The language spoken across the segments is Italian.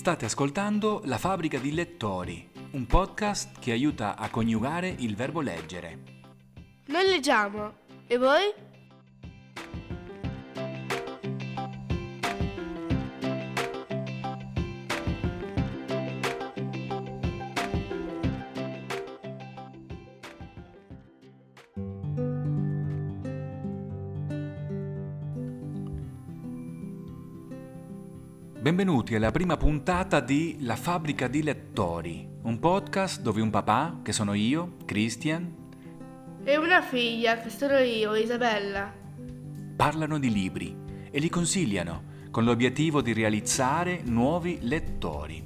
State ascoltando La fabbrica di lettori, un podcast che aiuta a coniugare il verbo leggere. Noi leggiamo. E voi? Benvenuti alla prima puntata di La fabbrica di lettori, un podcast dove un papà, che sono io, Christian, E una figlia, che sono io, Isabella. parlano di libri e li consigliano con l'obiettivo di realizzare nuovi lettori.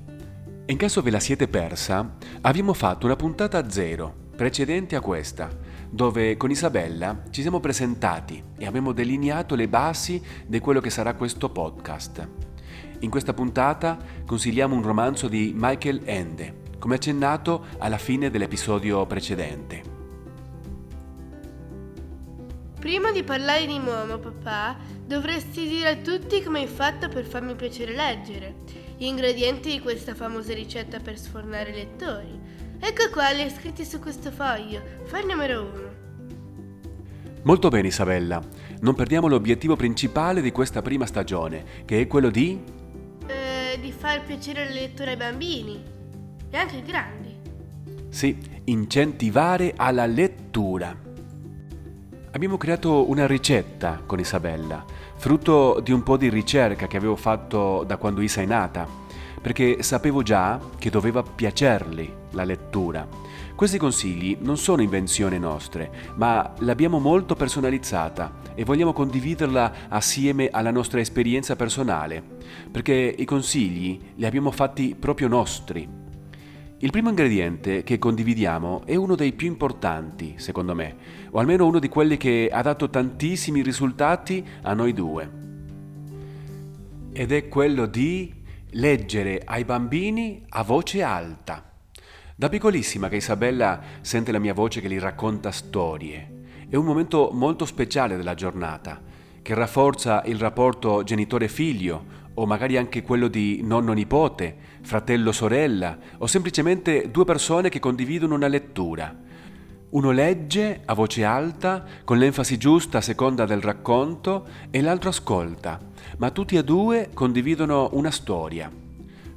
In caso ve la siete persa, abbiamo fatto una puntata zero, precedente a questa, dove con Isabella ci siamo presentati e abbiamo delineato le basi di quello che sarà questo podcast. In questa puntata consigliamo un romanzo di Michael Ende, come accennato alla fine dell'episodio precedente. Prima di parlare di Momo, papà, dovresti dire a tutti come hai fatto per farmi piacere leggere. Gli ingredienti di questa famosa ricetta per sfornare i lettori. Ecco qua li hai scritti su questo foglio. Fai il numero uno. Molto bene Isabella, non perdiamo l'obiettivo principale di questa prima stagione, che è quello di di far piacere la lettura ai bambini. E anche ai grandi. Sì, incentivare alla lettura. Abbiamo creato una ricetta con Isabella, frutto di un po' di ricerca che avevo fatto da quando Isa è nata, perché sapevo già che doveva piacerli la lettura. Questi consigli non sono invenzioni nostre, ma l'abbiamo molto personalizzata e vogliamo condividerla assieme alla nostra esperienza personale, perché i consigli li abbiamo fatti proprio nostri. Il primo ingrediente che condividiamo è uno dei più importanti, secondo me, o almeno uno di quelli che ha dato tantissimi risultati a noi due. Ed è quello di leggere ai bambini a voce alta. Da piccolissima che Isabella sente la mia voce che gli racconta storie. È un momento molto speciale della giornata, che rafforza il rapporto genitore-figlio, o magari anche quello di nonno-nipote, fratello-sorella, o semplicemente due persone che condividono una lettura. Uno legge a voce alta, con l'enfasi giusta a seconda del racconto, e l'altro ascolta, ma tutti e due condividono una storia.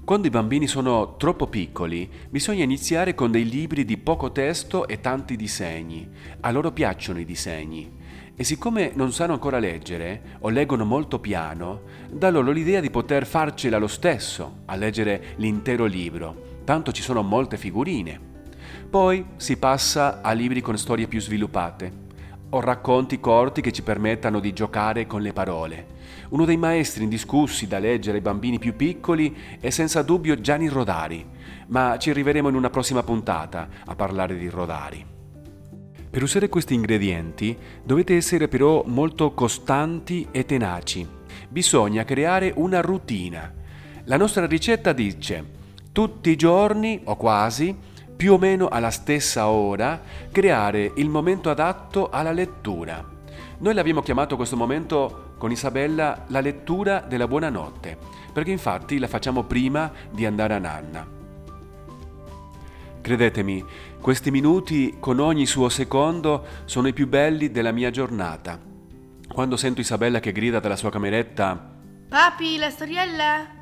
Quando i bambini sono troppo piccoli, bisogna iniziare con dei libri di poco testo e tanti disegni. A loro piacciono i disegni. E siccome non sanno ancora leggere o leggono molto piano, dà loro l'idea di poter farcela lo stesso a leggere l'intero libro, tanto ci sono molte figurine. Poi si passa a libri con storie più sviluppate o racconti corti che ci permettano di giocare con le parole. Uno dei maestri indiscussi da leggere ai bambini più piccoli è senza dubbio Gianni Rodari, ma ci arriveremo in una prossima puntata a parlare di Rodari. Per usare questi ingredienti dovete essere però molto costanti e tenaci. Bisogna creare una routine. La nostra ricetta dice tutti i giorni o quasi, più o meno alla stessa ora, creare il momento adatto alla lettura. Noi l'abbiamo chiamato questo momento con Isabella la lettura della buonanotte, perché infatti la facciamo prima di andare a nanna. Credetemi, questi minuti con ogni suo secondo sono i più belli della mia giornata. Quando sento Isabella che grida dalla sua cameretta Papi, la storiella?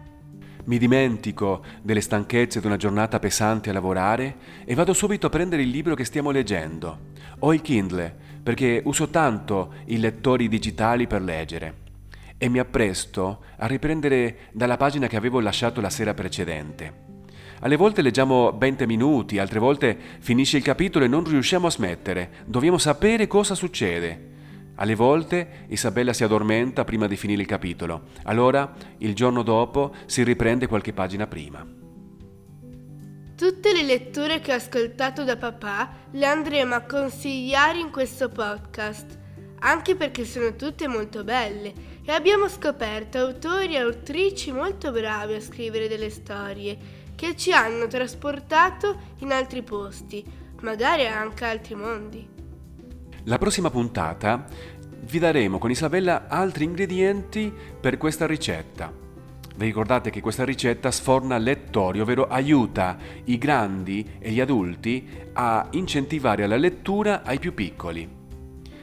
Mi dimentico delle stanchezze di una giornata pesante a lavorare e vado subito a prendere il libro che stiamo leggendo. Ho il Kindle perché uso tanto i lettori digitali per leggere e mi appresto a riprendere dalla pagina che avevo lasciato la sera precedente. Alle volte leggiamo 20 minuti, altre volte finisce il capitolo e non riusciamo a smettere. Dobbiamo sapere cosa succede. Alle volte Isabella si addormenta prima di finire il capitolo, allora il giorno dopo si riprende qualche pagina prima. Tutte le letture che ho ascoltato da papà le andremo a consigliare in questo podcast, anche perché sono tutte molto belle e abbiamo scoperto autori e autrici molto bravi a scrivere delle storie che ci hanno trasportato in altri posti, magari anche altri mondi. La prossima puntata vi daremo con Isabella altri ingredienti per questa ricetta. Vi ricordate che questa ricetta sforna lettori, ovvero aiuta i grandi e gli adulti a incentivare alla lettura ai più piccoli.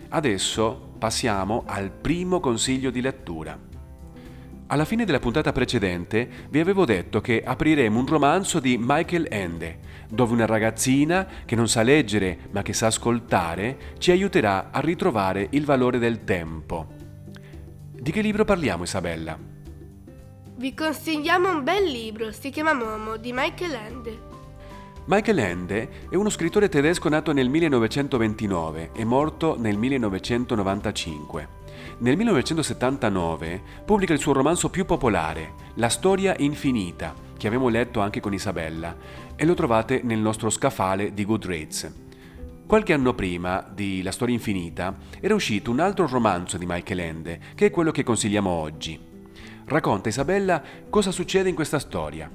Adesso passiamo al primo consiglio di lettura. Alla fine della puntata precedente vi avevo detto che apriremo un romanzo di Michael Ende, dove una ragazzina che non sa leggere ma che sa ascoltare ci aiuterà a ritrovare il valore del tempo. Di che libro parliamo Isabella? Vi consigliamo un bel libro, si chiama Momo, di Michael Ende. Michael Ende è uno scrittore tedesco nato nel 1929 e morto nel 1995. Nel 1979 pubblica il suo romanzo più popolare, La storia infinita, che abbiamo letto anche con Isabella, e lo trovate nel nostro scaffale di Goodreads. Qualche anno prima di La storia infinita era uscito un altro romanzo di Michael Ende, che è quello che consigliamo oggi. Racconta Isabella cosa succede in questa storia.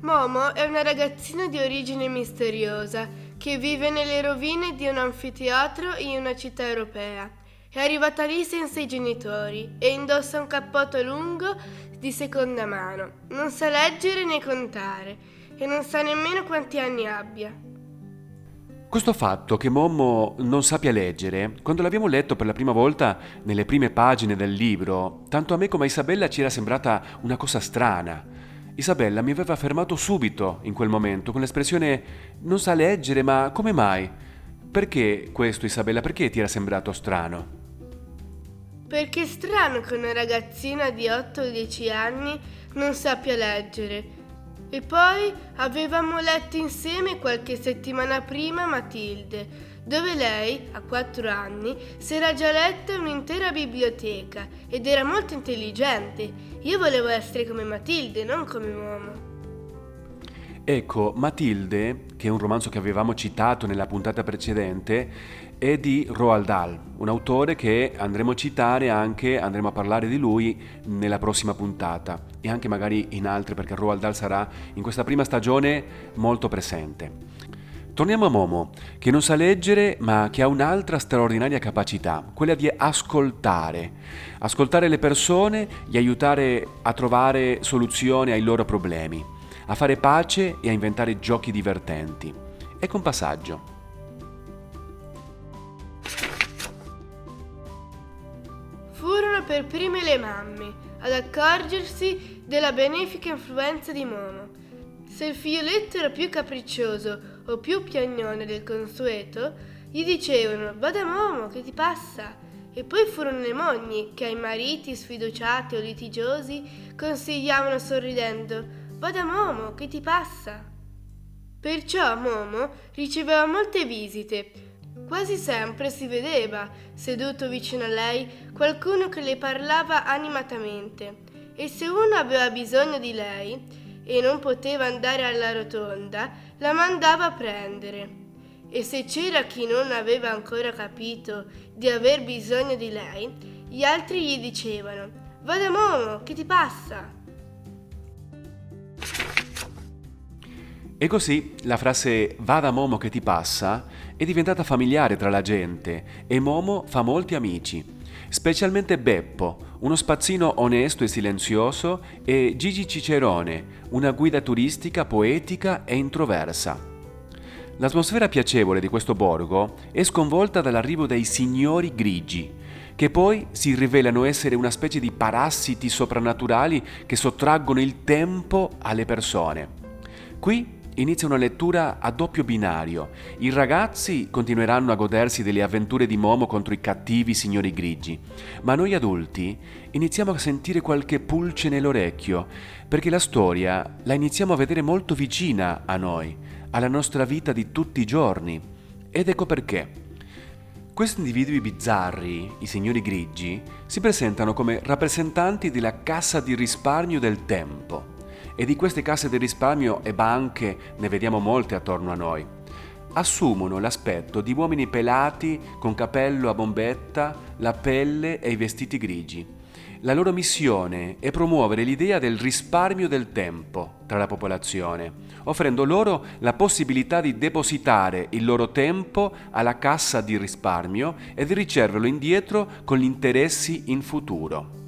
Momo è una ragazzina di origine misteriosa che vive nelle rovine di un anfiteatro in una città europea. È arrivata lì senza i genitori e indossa un cappotto lungo di seconda mano. Non sa leggere né contare e non sa nemmeno quanti anni abbia. Questo fatto che Momo non sappia leggere, quando l'abbiamo letto per la prima volta nelle prime pagine del libro, tanto a me come a Isabella ci era sembrata una cosa strana. Isabella mi aveva fermato subito in quel momento con l'espressione non sa leggere, ma come mai? Perché questo Isabella? Perché ti era sembrato strano? Perché è strano che una ragazzina di 8 10 anni non sappia leggere e poi avevamo letto insieme qualche settimana prima Matilde, dove lei, a quattro anni, si era già letta un'intera biblioteca ed era molto intelligente. Io volevo essere come Matilde, non come uomo. Ecco, Matilde, che è un romanzo che avevamo citato nella puntata precedente, è di Roald Dahl, un autore che andremo a citare anche, andremo a parlare di lui nella prossima puntata e anche magari in altre perché Roald Dahl sarà in questa prima stagione molto presente. Torniamo a Momo, che non sa leggere ma che ha un'altra straordinaria capacità, quella di ascoltare. Ascoltare le persone, gli aiutare a trovare soluzioni ai loro problemi, a fare pace e a inventare giochi divertenti. Ecco un passaggio. Per prime le mamme ad accorgersi della benefica influenza di Momo. Se il figlioletto era più capriccioso o più piagnone del consueto, gli dicevano Vada Momo, che ti passa? E poi furono le mogli che ai mariti sfiduciati o litigiosi consigliavano sorridendo Vada Momo, che ti passa? Perciò Momo riceveva molte visite Quasi sempre si vedeva, seduto vicino a lei, qualcuno che le parlava animatamente e se uno aveva bisogno di lei e non poteva andare alla rotonda, la mandava a prendere. E se c'era chi non aveva ancora capito di aver bisogno di lei, gli altri gli dicevano Vada Momo, che ti passa? E così la frase Vada Momo che ti passa è diventata familiare tra la gente e Momo fa molti amici, specialmente Beppo, uno spazzino onesto e silenzioso, e Gigi Cicerone, una guida turistica poetica e introversa. L'atmosfera piacevole di questo borgo è sconvolta dall'arrivo dei signori grigi, che poi si rivelano essere una specie di parassiti soprannaturali che sottraggono il tempo alle persone. Qui inizia una lettura a doppio binario. I ragazzi continueranno a godersi delle avventure di Momo contro i cattivi signori grigi, ma noi adulti iniziamo a sentire qualche pulce nell'orecchio, perché la storia la iniziamo a vedere molto vicina a noi, alla nostra vita di tutti i giorni. Ed ecco perché. Questi individui bizzarri, i signori grigi, si presentano come rappresentanti della cassa di risparmio del tempo e di queste casse di risparmio e banche ne vediamo molte attorno a noi. Assumono l'aspetto di uomini pelati con capello a bombetta, la pelle e i vestiti grigi. La loro missione è promuovere l'idea del risparmio del tempo tra la popolazione, offrendo loro la possibilità di depositare il loro tempo alla cassa di risparmio e di riceverlo indietro con gli interessi in futuro.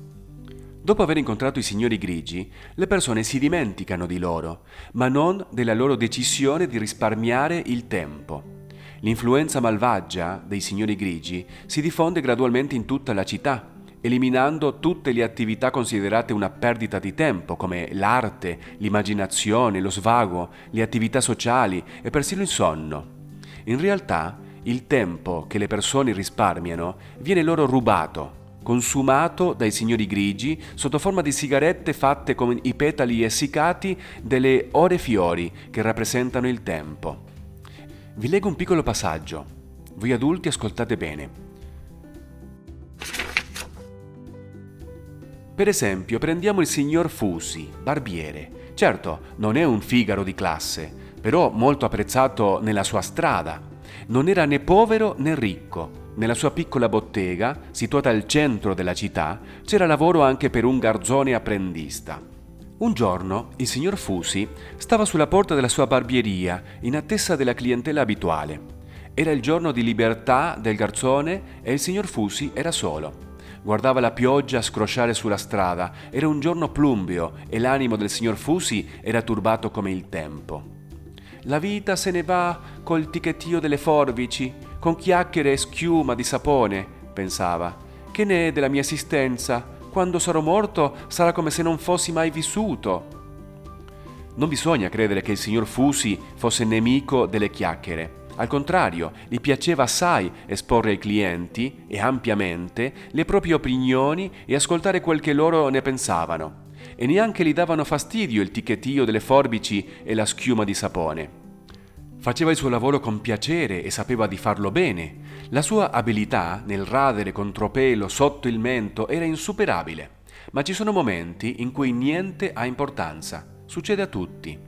Dopo aver incontrato i signori grigi, le persone si dimenticano di loro, ma non della loro decisione di risparmiare il tempo. L'influenza malvagia dei signori grigi si diffonde gradualmente in tutta la città, eliminando tutte le attività considerate una perdita di tempo, come l'arte, l'immaginazione, lo svago, le attività sociali e persino il sonno. In realtà, il tempo che le persone risparmiano viene loro rubato consumato dai signori grigi sotto forma di sigarette fatte con i petali essiccati delle ore fiori che rappresentano il tempo. Vi leggo un piccolo passaggio. Voi adulti ascoltate bene. Per esempio, prendiamo il signor Fusi, barbiere. Certo, non è un figaro di classe, però molto apprezzato nella sua strada. Non era né povero né ricco, nella sua piccola bottega, situata al centro della città, c'era lavoro anche per un garzone apprendista. Un giorno il signor Fusi stava sulla porta della sua barbieria in attesa della clientela abituale. Era il giorno di libertà del garzone e il signor Fusi era solo. Guardava la pioggia scrosciare sulla strada, era un giorno plumbeo e l'animo del signor Fusi era turbato come il tempo. La vita se ne va col ticchettio delle forbici, con chiacchiere e schiuma di sapone, pensava. Che ne è della mia esistenza? Quando sarò morto sarà come se non fossi mai vissuto. Non bisogna credere che il signor Fusi fosse nemico delle chiacchiere. Al contrario, gli piaceva assai esporre ai clienti, e ampiamente, le proprie opinioni e ascoltare quel che loro ne pensavano e neanche gli davano fastidio il ticchettio delle forbici e la schiuma di sapone. Faceva il suo lavoro con piacere e sapeva di farlo bene. La sua abilità nel radere contropelo sotto il mento era insuperabile. Ma ci sono momenti in cui niente ha importanza. Succede a tutti.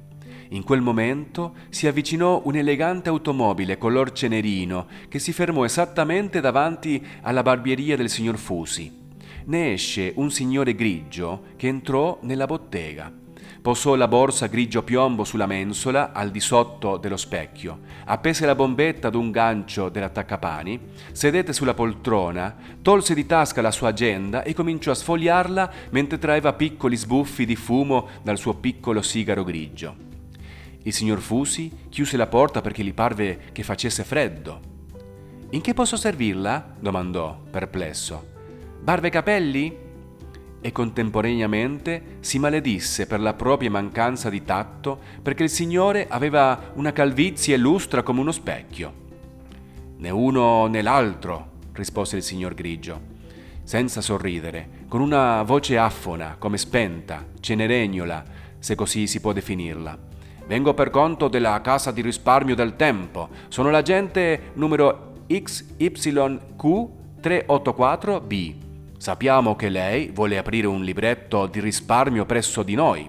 In quel momento si avvicinò un'elegante automobile color cenerino che si fermò esattamente davanti alla barbieria del signor Fusi ne esce un signore grigio che entrò nella bottega. Posò la borsa grigio piombo sulla mensola al di sotto dello specchio, appese la bombetta ad un gancio dell'attaccapani, sedette sulla poltrona, tolse di tasca la sua agenda e cominciò a sfogliarla mentre traeva piccoli sbuffi di fumo dal suo piccolo sigaro grigio. Il signor Fusi chiuse la porta perché gli parve che facesse freddo. In che posso servirla? domandò, perplesso. Barba e capelli? E contemporaneamente si maledisse per la propria mancanza di tatto perché il Signore aveva una calvizie lustra come uno specchio. Né uno né l'altro, rispose il signor Grigio, senza sorridere, con una voce affona, come spenta, ceneregnola, se così si può definirla. Vengo per conto della casa di risparmio del tempo. Sono l'agente numero XYQ384B. Sappiamo che lei vuole aprire un libretto di risparmio presso di noi.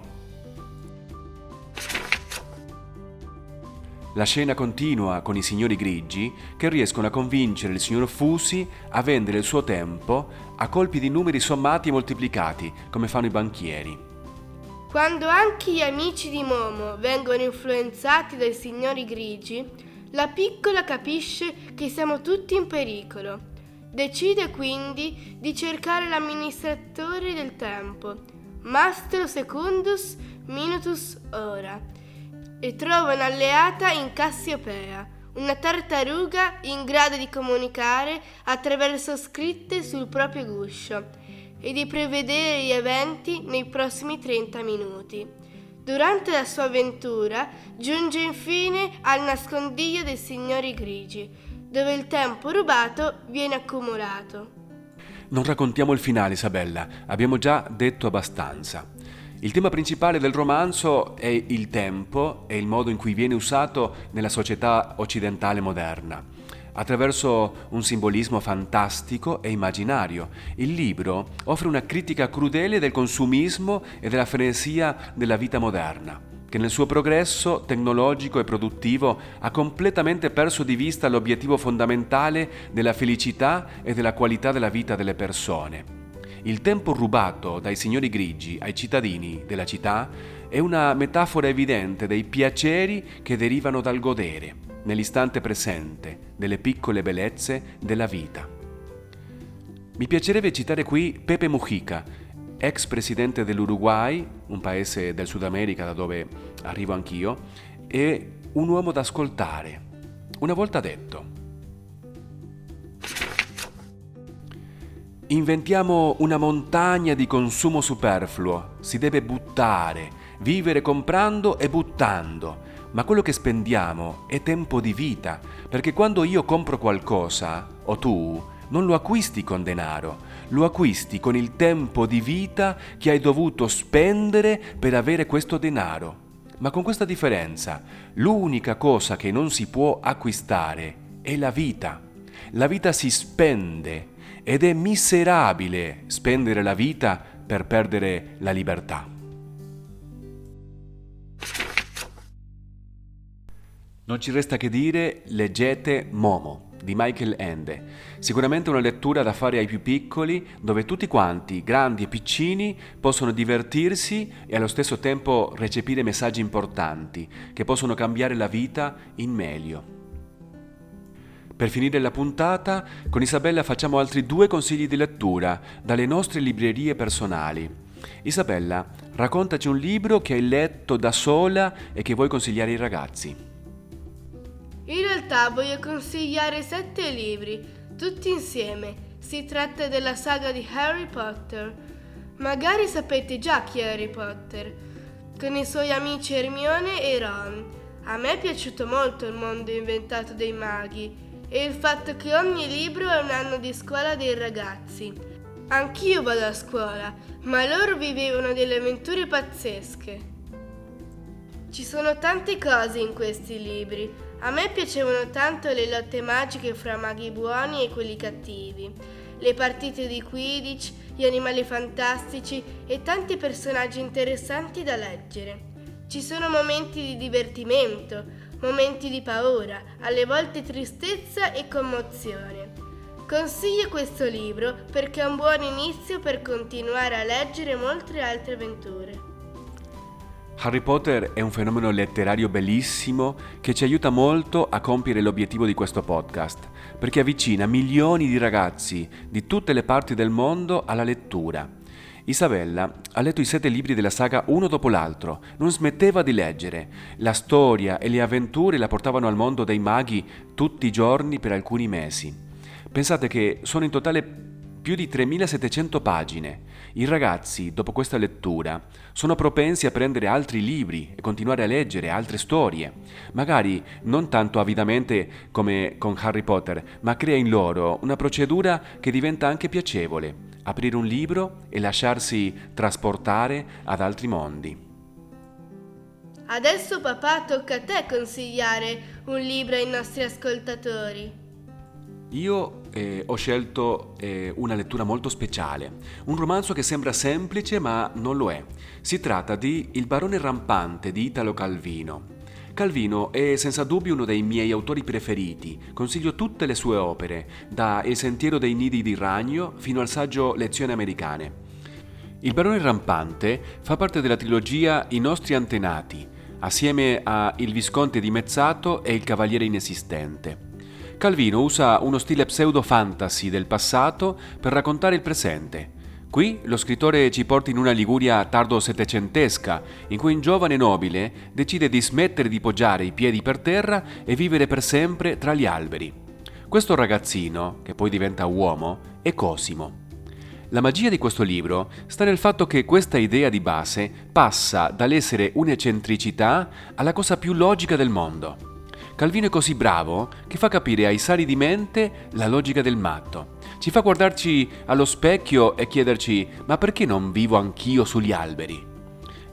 La scena continua con i signori grigi che riescono a convincere il signor Fusi a vendere il suo tempo a colpi di numeri sommati e moltiplicati, come fanno i banchieri. Quando anche gli amici di Momo vengono influenzati dai signori grigi, la piccola capisce che siamo tutti in pericolo Decide quindi di cercare l'amministratore del tempo, Mastro Secundus Minutus Ora, e trova un'alleata in Cassiopea, una tartaruga in grado di comunicare attraverso scritte sul proprio guscio e di prevedere gli eventi nei prossimi 30 minuti. Durante la sua avventura giunge infine al nascondiglio dei signori grigi, dove il tempo rubato viene accumulato. Non raccontiamo il finale, Isabella, abbiamo già detto abbastanza. Il tema principale del romanzo è il tempo e il modo in cui viene usato nella società occidentale moderna. Attraverso un simbolismo fantastico e immaginario, il libro offre una critica crudele del consumismo e della frenesia della vita moderna che nel suo progresso tecnologico e produttivo ha completamente perso di vista l'obiettivo fondamentale della felicità e della qualità della vita delle persone. Il tempo rubato dai signori grigi ai cittadini della città è una metafora evidente dei piaceri che derivano dal godere, nell'istante presente, delle piccole bellezze della vita. Mi piacerebbe citare qui Pepe Mujica, ex presidente dell'Uruguay, un paese del Sud America da dove arrivo anch'io, e un uomo da ascoltare. Una volta detto, Inventiamo una montagna di consumo superfluo, si deve buttare, vivere comprando e buttando, ma quello che spendiamo è tempo di vita, perché quando io compro qualcosa, o tu, non lo acquisti con denaro, lo acquisti con il tempo di vita che hai dovuto spendere per avere questo denaro. Ma con questa differenza, l'unica cosa che non si può acquistare è la vita. La vita si spende ed è miserabile spendere la vita per perdere la libertà. Non ci resta che dire, leggete Momo di Michael Ende. Sicuramente una lettura da fare ai più piccoli, dove tutti quanti, grandi e piccini, possono divertirsi e allo stesso tempo recepire messaggi importanti che possono cambiare la vita in meglio. Per finire la puntata, con Isabella facciamo altri due consigli di lettura dalle nostre librerie personali. Isabella, raccontaci un libro che hai letto da sola e che vuoi consigliare ai ragazzi. In realtà voglio consigliare sette libri, tutti insieme. Si tratta della saga di Harry Potter. Magari sapete già chi è Harry Potter, con i suoi amici Hermione e Ron. A me è piaciuto molto il mondo inventato dei maghi e il fatto che ogni libro è un anno di scuola dei ragazzi. Anch'io vado a scuola, ma loro vivevano delle avventure pazzesche. Ci sono tante cose in questi libri. A me piacevano tanto le lotte magiche fra maghi buoni e quelli cattivi, le partite di Quidditch, gli animali fantastici e tanti personaggi interessanti da leggere. Ci sono momenti di divertimento, momenti di paura, alle volte tristezza e commozione. Consiglio questo libro perché è un buon inizio per continuare a leggere molte altre avventure. Harry Potter è un fenomeno letterario bellissimo che ci aiuta molto a compiere l'obiettivo di questo podcast, perché avvicina milioni di ragazzi di tutte le parti del mondo alla lettura Isabella ha letto i sette libri della saga uno dopo l'altro, non smetteva di leggere. La storia e le avventure la portavano al mondo dei maghi tutti i giorni per alcuni mesi. Pensate che sono in totale più di 3700 pagine. I ragazzi, dopo questa lettura, sono propensi a prendere altri libri e continuare a leggere altre storie. Magari non tanto avidamente come con Harry Potter, ma crea in loro una procedura che diventa anche piacevole aprire un libro e lasciarsi trasportare ad altri mondi. Adesso papà tocca a te consigliare un libro ai nostri ascoltatori. Io eh, ho scelto eh, una lettura molto speciale, un romanzo che sembra semplice ma non lo è. Si tratta di Il barone rampante di Italo Calvino. Calvino è senza dubbio uno dei miei autori preferiti. Consiglio tutte le sue opere, da Il sentiero dei nidi di ragno fino al saggio Lezioni americane. Il barone rampante fa parte della trilogia I nostri antenati, assieme a Il visconte dimezzato e Il cavaliere inesistente. Calvino usa uno stile pseudo-fantasy del passato per raccontare il presente, Qui lo scrittore ci porta in una Liguria tardo settecentesca, in cui un giovane nobile decide di smettere di poggiare i piedi per terra e vivere per sempre tra gli alberi. Questo ragazzino, che poi diventa uomo, è Cosimo. La magia di questo libro sta nel fatto che questa idea di base passa dall'essere un'eccentricità alla cosa più logica del mondo. Calvino è così bravo che fa capire ai sali di mente la logica del matto. Ci fa guardarci allo specchio e chiederci ma perché non vivo anch'io sugli alberi?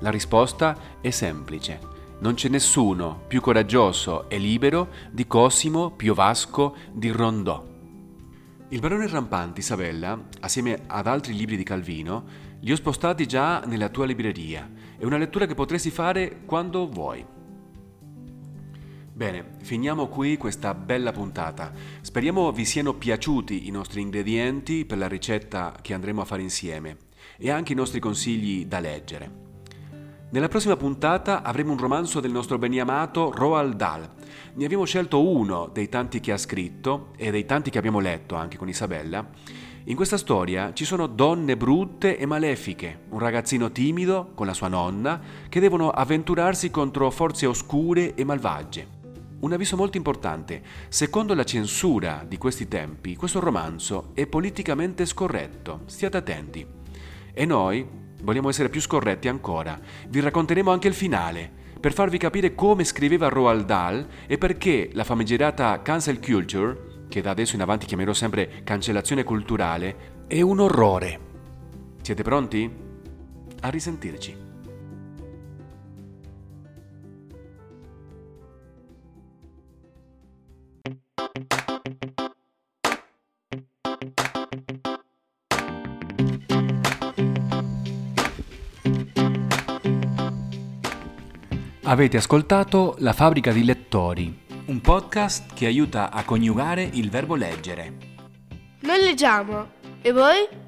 La risposta è semplice. Non c'è nessuno più coraggioso e libero di Cosimo Piovasco di Rondò. Il barone rampante Isabella, assieme ad altri libri di Calvino, li ho spostati già nella tua libreria. È una lettura che potresti fare quando vuoi. Bene, finiamo qui questa bella puntata. Speriamo vi siano piaciuti i nostri ingredienti per la ricetta che andremo a fare insieme e anche i nostri consigli da leggere. Nella prossima puntata avremo un romanzo del nostro beniamato Roald Dahl. Ne abbiamo scelto uno dei tanti che ha scritto e dei tanti che abbiamo letto anche con Isabella In questa storia ci sono donne brutte e malefiche, un ragazzino timido con la sua nonna che devono avventurarsi contro forze oscure e malvagie. Un avviso molto importante, secondo la censura di questi tempi, questo romanzo è politicamente scorretto, stiate attenti. E noi vogliamo essere più scorretti ancora, vi racconteremo anche il finale, per farvi capire come scriveva Roald Dahl e perché la famigerata cancel culture che da adesso in avanti chiamerò sempre cancellazione culturale, è un orrore. Siete pronti? A risentirci. Avete ascoltato La fabbrica di lettori un podcast che aiuta a coniugare il verbo leggere. Noi leggiamo, e voi?